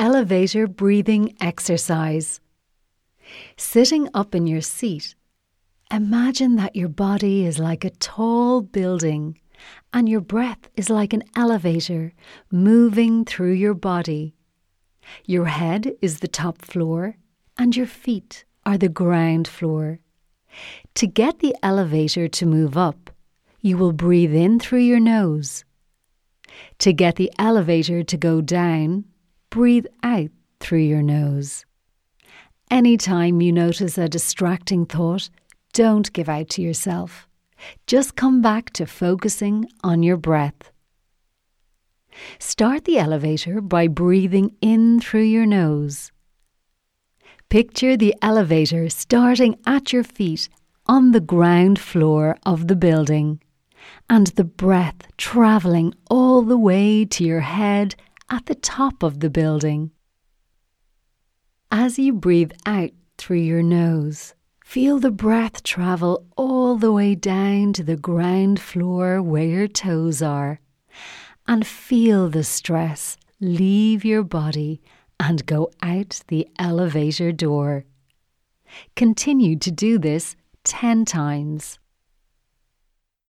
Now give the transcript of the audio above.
elevator breathing exercise. Sitting up in your seat, imagine that your body is like a tall building and your breath is like an elevator moving through your body. Your head is the top floor and your feet are the ground floor. To get the elevator to move up, you will breathe in through your nose. To get the elevator to go down, breathe out through your nose. Anytime you notice a distracting thought, don't give out to yourself. Just come back to focusing on your breath. Start the elevator by breathing in through your nose. Picture the elevator starting at your feet on the ground floor of the building and the breath travelling all the way to your head at the top of the building. As you breathe out through your nose, feel the breath travel all the way down to the ground floor where your toes are, and feel the stress leave your body and go out the elevator door. Continue to do this 10 times.